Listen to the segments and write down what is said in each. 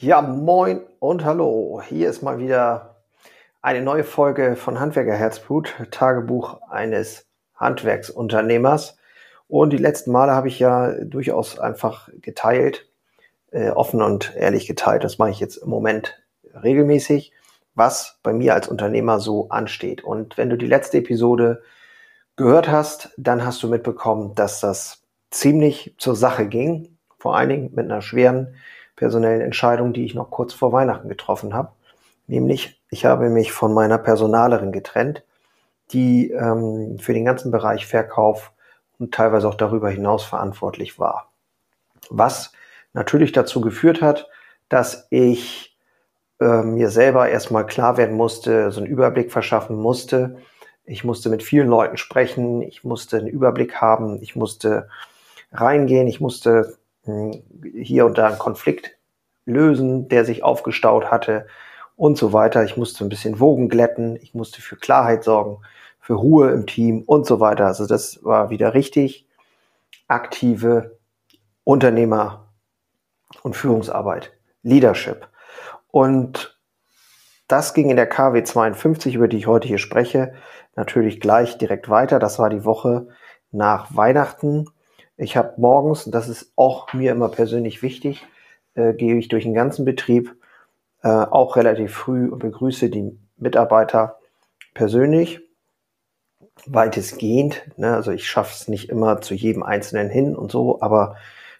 Ja, moin und hallo. Hier ist mal wieder eine neue Folge von Handwerker Herzblut, Tagebuch eines Handwerksunternehmers. Und die letzten Male habe ich ja durchaus einfach geteilt, äh, offen und ehrlich geteilt. Das mache ich jetzt im Moment regelmäßig, was bei mir als Unternehmer so ansteht. Und wenn du die letzte Episode gehört hast, dann hast du mitbekommen, dass das ziemlich zur Sache ging. Vor allen Dingen mit einer schweren personellen Entscheidung, die ich noch kurz vor Weihnachten getroffen habe. Nämlich, ich habe mich von meiner Personalerin getrennt, die ähm, für den ganzen Bereich Verkauf und teilweise auch darüber hinaus verantwortlich war. Was natürlich dazu geführt hat, dass ich äh, mir selber erstmal klar werden musste, so einen Überblick verschaffen musste. Ich musste mit vielen Leuten sprechen, ich musste einen Überblick haben, ich musste reingehen, ich musste hier und da einen Konflikt lösen, der sich aufgestaut hatte und so weiter. Ich musste ein bisschen Wogen glätten, ich musste für Klarheit sorgen, für Ruhe im Team und so weiter. Also das war wieder richtig aktive Unternehmer- und Führungsarbeit, Leadership. Und das ging in der KW 52, über die ich heute hier spreche, natürlich gleich direkt weiter. Das war die Woche nach Weihnachten. Ich habe morgens, und das ist auch mir immer persönlich wichtig, äh, gehe ich durch den ganzen Betrieb, äh, auch relativ früh und begrüße die Mitarbeiter persönlich, weitestgehend. Ne? Also ich schaffe es nicht immer zu jedem Einzelnen hin und so, aber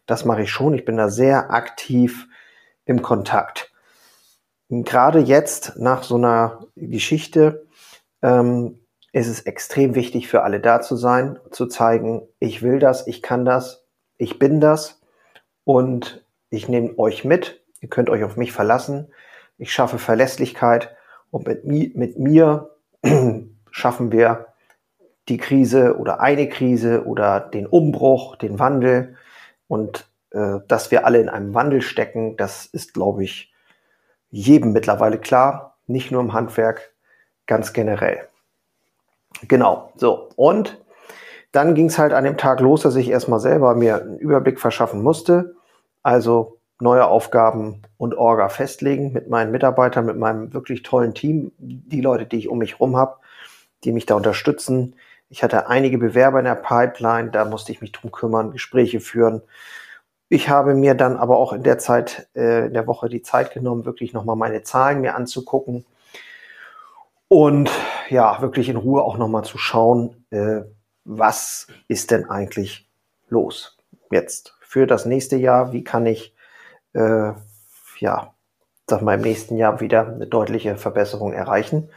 das mache ich schon. Ich bin da sehr aktiv im Kontakt. Gerade jetzt nach so einer Geschichte ähm, ist es extrem wichtig für alle da zu sein, zu zeigen, ich will das, ich kann das, ich bin das. Und ich nehme euch mit, ihr könnt euch auf mich verlassen, ich schaffe Verlässlichkeit. Und mit, mit mir schaffen wir die Krise oder eine Krise oder den Umbruch, den Wandel. Und äh, dass wir alle in einem Wandel stecken, das ist, glaube ich, jedem mittlerweile klar, nicht nur im Handwerk, ganz generell. Genau, so. Und dann ging es halt an dem Tag los, dass ich erstmal selber mir einen Überblick verschaffen musste. Also neue Aufgaben und Orga festlegen mit meinen Mitarbeitern, mit meinem wirklich tollen Team, die Leute, die ich um mich herum habe, die mich da unterstützen. Ich hatte einige Bewerber in der Pipeline, da musste ich mich drum kümmern, Gespräche führen. Ich habe mir dann aber auch in der Zeit, äh, in der Woche die Zeit genommen, wirklich nochmal meine Zahlen mir anzugucken und ja, wirklich in Ruhe auch nochmal zu schauen, äh, was ist denn eigentlich los jetzt für das nächste Jahr? Wie kann ich, äh, ja, sag mal, im nächsten Jahr wieder eine deutliche Verbesserung erreichen?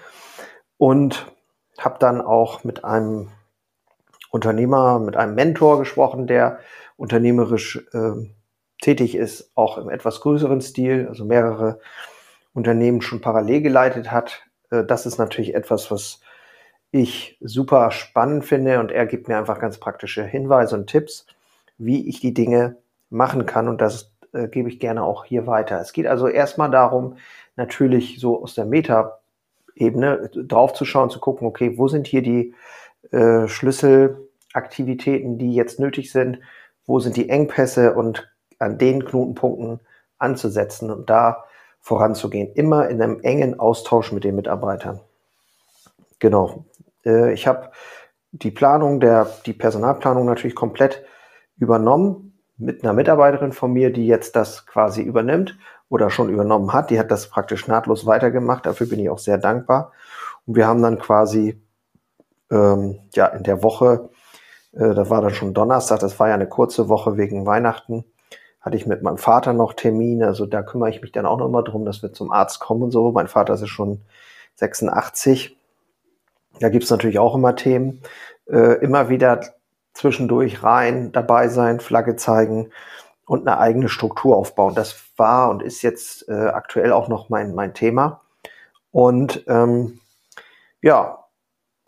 Und habe dann auch mit einem Unternehmer, mit einem Mentor gesprochen, der unternehmerisch äh, tätig ist, auch im etwas größeren Stil, also mehrere Unternehmen schon parallel geleitet hat, das ist natürlich etwas, was ich super spannend finde und er gibt mir einfach ganz praktische Hinweise und Tipps, wie ich die Dinge machen kann und das äh, gebe ich gerne auch hier weiter. Es geht also erstmal darum, natürlich so aus der Meta-Ebene drauf zu schauen, zu gucken, okay, wo sind hier die äh, Schlüsselaktivitäten, die jetzt nötig sind, wo sind die Engpässe und an den Knotenpunkten anzusetzen und da voranzugehen. Immer in einem engen Austausch mit den Mitarbeitern. Genau. Äh, ich habe die Planung, der, die Personalplanung natürlich komplett übernommen mit einer Mitarbeiterin von mir, die jetzt das quasi übernimmt oder schon übernommen hat. Die hat das praktisch nahtlos weitergemacht. Dafür bin ich auch sehr dankbar. Und wir haben dann quasi ähm, ja in der Woche, äh, das war dann schon Donnerstag, das war ja eine kurze Woche wegen Weihnachten, hatte ich mit meinem Vater noch Termine. Also da kümmere ich mich dann auch noch mal drum, dass wir zum Arzt kommen und so. Mein Vater ist schon 86. Da gibt's natürlich auch immer Themen. Äh, immer wieder zwischendurch rein, dabei sein, Flagge zeigen und eine eigene Struktur aufbauen. Das war und ist jetzt äh, aktuell auch noch mein, mein Thema. Und ähm, ja,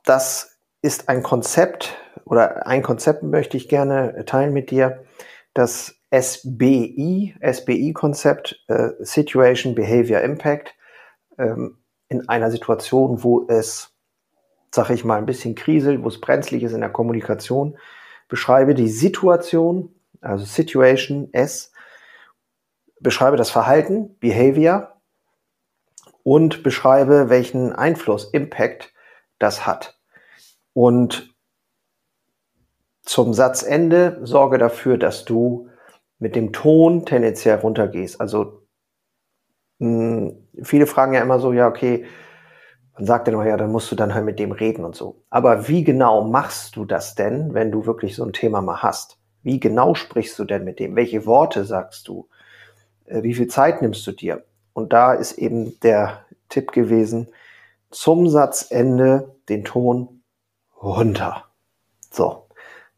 das ist ein Konzept oder ein Konzept möchte ich gerne teilen mit dir, das SBI, SBI-Konzept, äh, Situation Behavior Impact, ähm, in einer Situation, wo es, sag ich mal, ein bisschen kriselt, wo es brenzlig ist in der Kommunikation, beschreibe die Situation, also Situation S, beschreibe das Verhalten, Behavior, und beschreibe, welchen Einfluss, Impact das hat. Und zum Satzende sorge dafür, dass du mit dem Ton tendenziell runtergehst. Also mh, hm, viele fragen ja immer so, ja, okay, man sagt dann immer, ja, dann musst du dann halt mit dem reden und so. Aber wie genau machst du das denn, wenn du wirklich so ein Thema mal hast? Wie genau sprichst du denn mit dem? Welche Worte sagst du? Äh, wie viel Zeit nimmst du dir? Und da ist eben der Tipp gewesen, zum Satzende den Ton runter. So,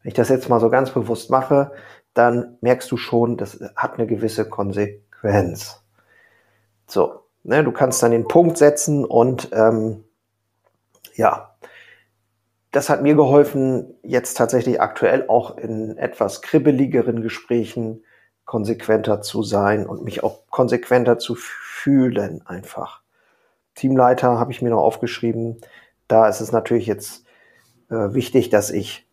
wenn ich das jetzt mal so ganz bewusst mache, dann merkst du schon, das hat eine gewisse Konsequenz. So, ne, du kannst dann den Punkt setzen und ähm, ja, das hat mir geholfen, jetzt tatsächlich aktuell auch in etwas kribbeligeren Gesprächen konsequenter zu sein und mich auch konsequenter zu fühlen einfach. Teamleiter habe ich mir noch aufgeschrieben. Da ist es natürlich jetzt äh, wichtig, dass ich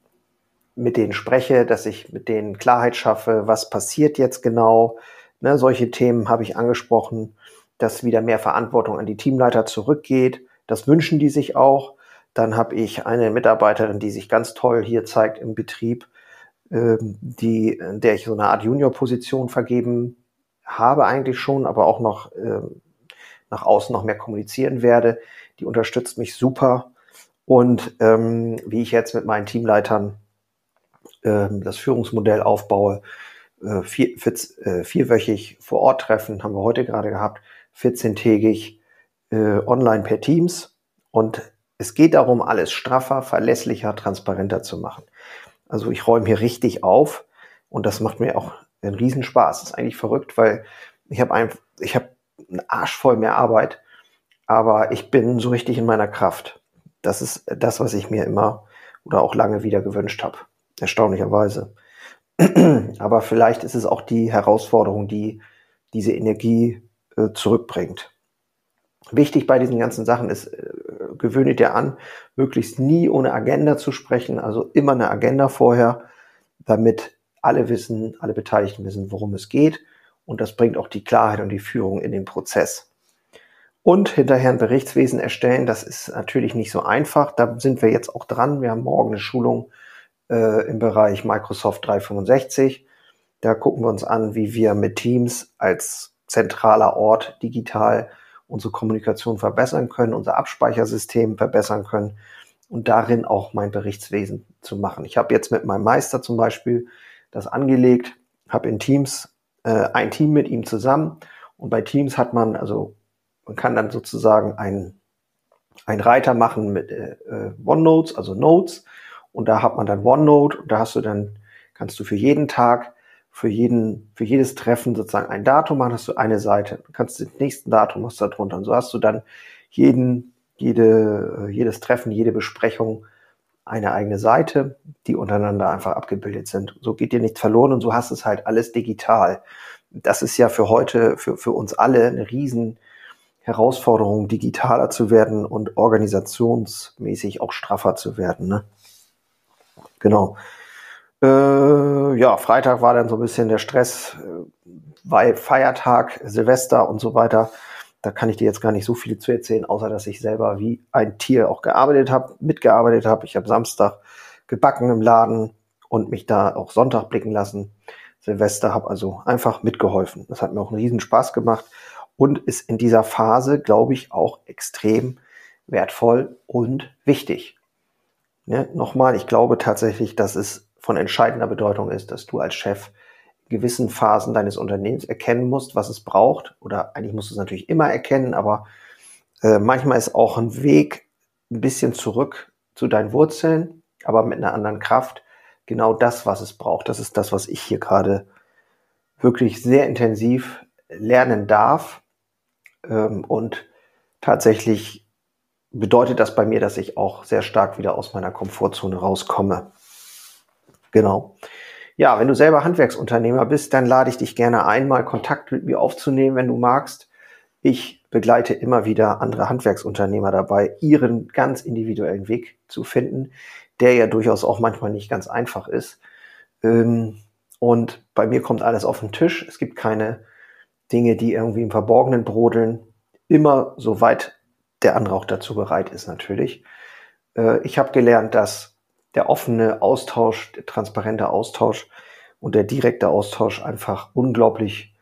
mit denen spreche, dass ich mit denen Klarheit schaffe, was passiert jetzt genau. Ne, solche Themen habe ich angesprochen, dass wieder mehr Verantwortung an die Teamleiter zurückgeht. Das wünschen die sich auch. Dann habe ich eine Mitarbeiterin, die sich ganz toll hier zeigt im Betrieb, ähm, die, der ich so eine Art Junior-Position vergeben habe eigentlich schon, aber auch noch ähm, nach außen noch mehr kommunizieren werde. Die unterstützt mich super. Und ähm, wie ich jetzt mit meinen Teamleitern ähm, das Führungsmodell aufbaue, äh, vier, vier, äh, vierwöchig vor Ort treffen, haben wir heute gerade gehabt, 14-tägig äh, online per Teams. Und es geht darum, alles straffer, verlässlicher, transparenter zu machen. Also ich räume hier richtig auf und das macht mir auch einen Riesenspaß. Das ist eigentlich verrückt, weil ich habe einfach, ich habe einen Arsch voll mehr Arbeit, aber ich bin so richtig in meiner Kraft. Das ist das, was ich mir immer oder auch lange wieder gewünscht habe. Erstaunlicherweise. aber vielleicht ist es auch die Herausforderung, die diese Energie äh, zurückbringt. Wichtig bei diesen ganzen Sachen ist, äh, gewöhne dir an, möglichst nie ohne Agenda zu sprechen, also immer eine Agenda vorher, damit alle wissen, alle Beteiligten wissen, worum es geht. Und das bringt auch die Klarheit und die Führung in den Prozess. Und hinterher ein Berichtswesen erstellen, das ist natürlich nicht so einfach. Da sind wir jetzt auch dran. Wir haben morgen eine Schulung äh, im Bereich Microsoft 365. Da gucken wir uns an, wie wir mit Teams als zentraler Ort digital unsere Kommunikation verbessern können, unser Abspeichersystem verbessern können und darin auch mein Berichtswesen zu machen. Ich habe jetzt mit meinem Meister zum Beispiel das angelegt, habe in Teams äh, ein Team mit ihm zusammen und bei Teams hat man also man kann dann sozusagen ein ein Reiter machen mit äh, äh, OneNotes, also Notes und da hat man dann OneNote und da hast du dann kannst du für jeden Tag für jeden, für jedes Treffen sozusagen ein Datum machen, hast du eine Seite. Du kannst den nächsten Datum hast du da drunter. Und so hast du dann jeden, jede, jedes Treffen, jede Besprechung eine eigene Seite, die untereinander einfach abgebildet sind. So geht dir nichts verloren und so hast es halt alles digital. Das ist ja für heute, für, für uns alle eine riesen Herausforderung, digitaler zu werden und organisationsmäßig auch straffer zu werden. Ne? Genau. Äh, ja, Freitag war dann so ein bisschen der Stress, äh, weil Feiertag, Silvester und so weiter. Da kann ich dir jetzt gar nicht so viel zu erzählen, außer dass ich selber wie ein Tier auch gearbeitet habe, mitgearbeitet habe. Ich habe Samstag gebacken im Laden und mich da auch Sonntag blicken lassen. Silvester habe also einfach mitgeholfen. Das hat mir auch einen riesen Spaß gemacht und ist in dieser Phase, glaube ich, auch extrem wertvoll und wichtig. Ne? Nochmal, ich glaube tatsächlich, dass es von entscheidender Bedeutung ist, dass du als Chef in gewissen Phasen deines Unternehmens erkennen musst, was es braucht. Oder eigentlich musst du es natürlich immer erkennen, aber äh, manchmal ist auch ein Weg ein bisschen zurück zu deinen Wurzeln, aber mit einer anderen Kraft. Genau das, was es braucht. Das ist das, was ich hier gerade wirklich sehr intensiv lernen darf. Ähm, und tatsächlich bedeutet das bei mir, dass ich auch sehr stark wieder aus meiner Komfortzone rauskomme. Genau. Ja, wenn du selber Handwerksunternehmer bist, dann lade ich dich gerne ein, mal Kontakt mit mir aufzunehmen, wenn du magst. Ich begleite immer wieder andere Handwerksunternehmer dabei, ihren ganz individuellen Weg zu finden, der ja durchaus auch manchmal nicht ganz einfach ist. Ähm, und bei mir kommt alles auf den Tisch. Es gibt keine Dinge, die irgendwie im Verborgenen brodeln, immer soweit der andere auch dazu bereit ist natürlich. Äh, ich habe gelernt, dass der offene Austausch, der transparente Austausch und der direkte Austausch einfach unglaublich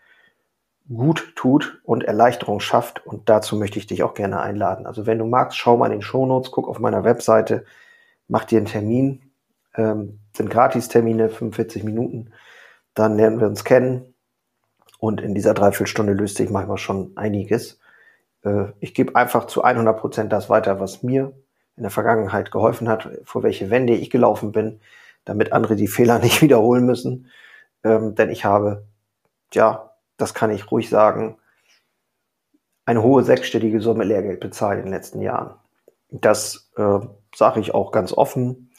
gut tut und Erleichterung schafft. Und dazu möchte ich dich auch gerne einladen. Also wenn du magst, schau mal in den Shownotes, guck auf meiner Webseite, mach dir einen Termin. Ähm, sind Gratis-Termine, 45 Minuten. Dann lernen wir uns kennen. Und in dieser Dreiviertelstunde löst sich manchmal schon einiges. Äh, ich gebe einfach zu 100 Prozent das weiter, was mir in der Vergangenheit geholfen hat, vor welche Wände ich gelaufen bin, damit andere die Fehler nicht wiederholen müssen. Ähm, denn ich habe, ja, das kann ich ruhig sagen, eine hohe sechsstellige Summe Lehrgeld bezahlt in den letzten Jahren. Das äh, sage ich auch ganz offen,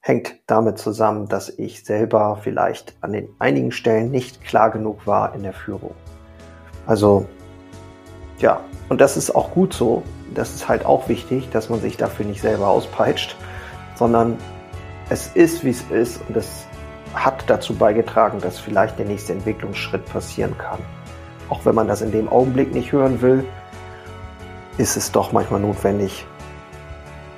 hängt damit zusammen, dass ich selber vielleicht an den einigen Stellen nicht klar genug war in der Führung. Also ja, und das ist auch gut so. Das ist halt auch wichtig, dass man sich dafür nicht selber auspeitscht, sondern es ist, wie es ist und es hat dazu beigetragen, dass vielleicht der nächste Entwicklungsschritt passieren kann. Auch wenn man das in dem Augenblick nicht hören will, ist es doch manchmal notwendig,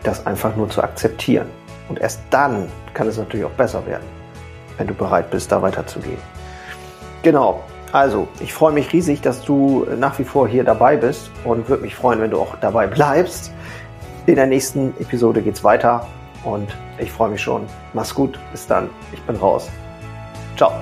das einfach nur zu akzeptieren. Und erst dann kann es natürlich auch besser werden, wenn du bereit bist, da weiterzugehen. Genau, also, ich freue mich riesig, dass du nach wie vor hier dabei bist und würde mich freuen, wenn du auch dabei bleibst. In der nächsten Episode geht's weiter und ich freue mich schon. Mach's gut, bis dann. Ich bin raus. Ciao.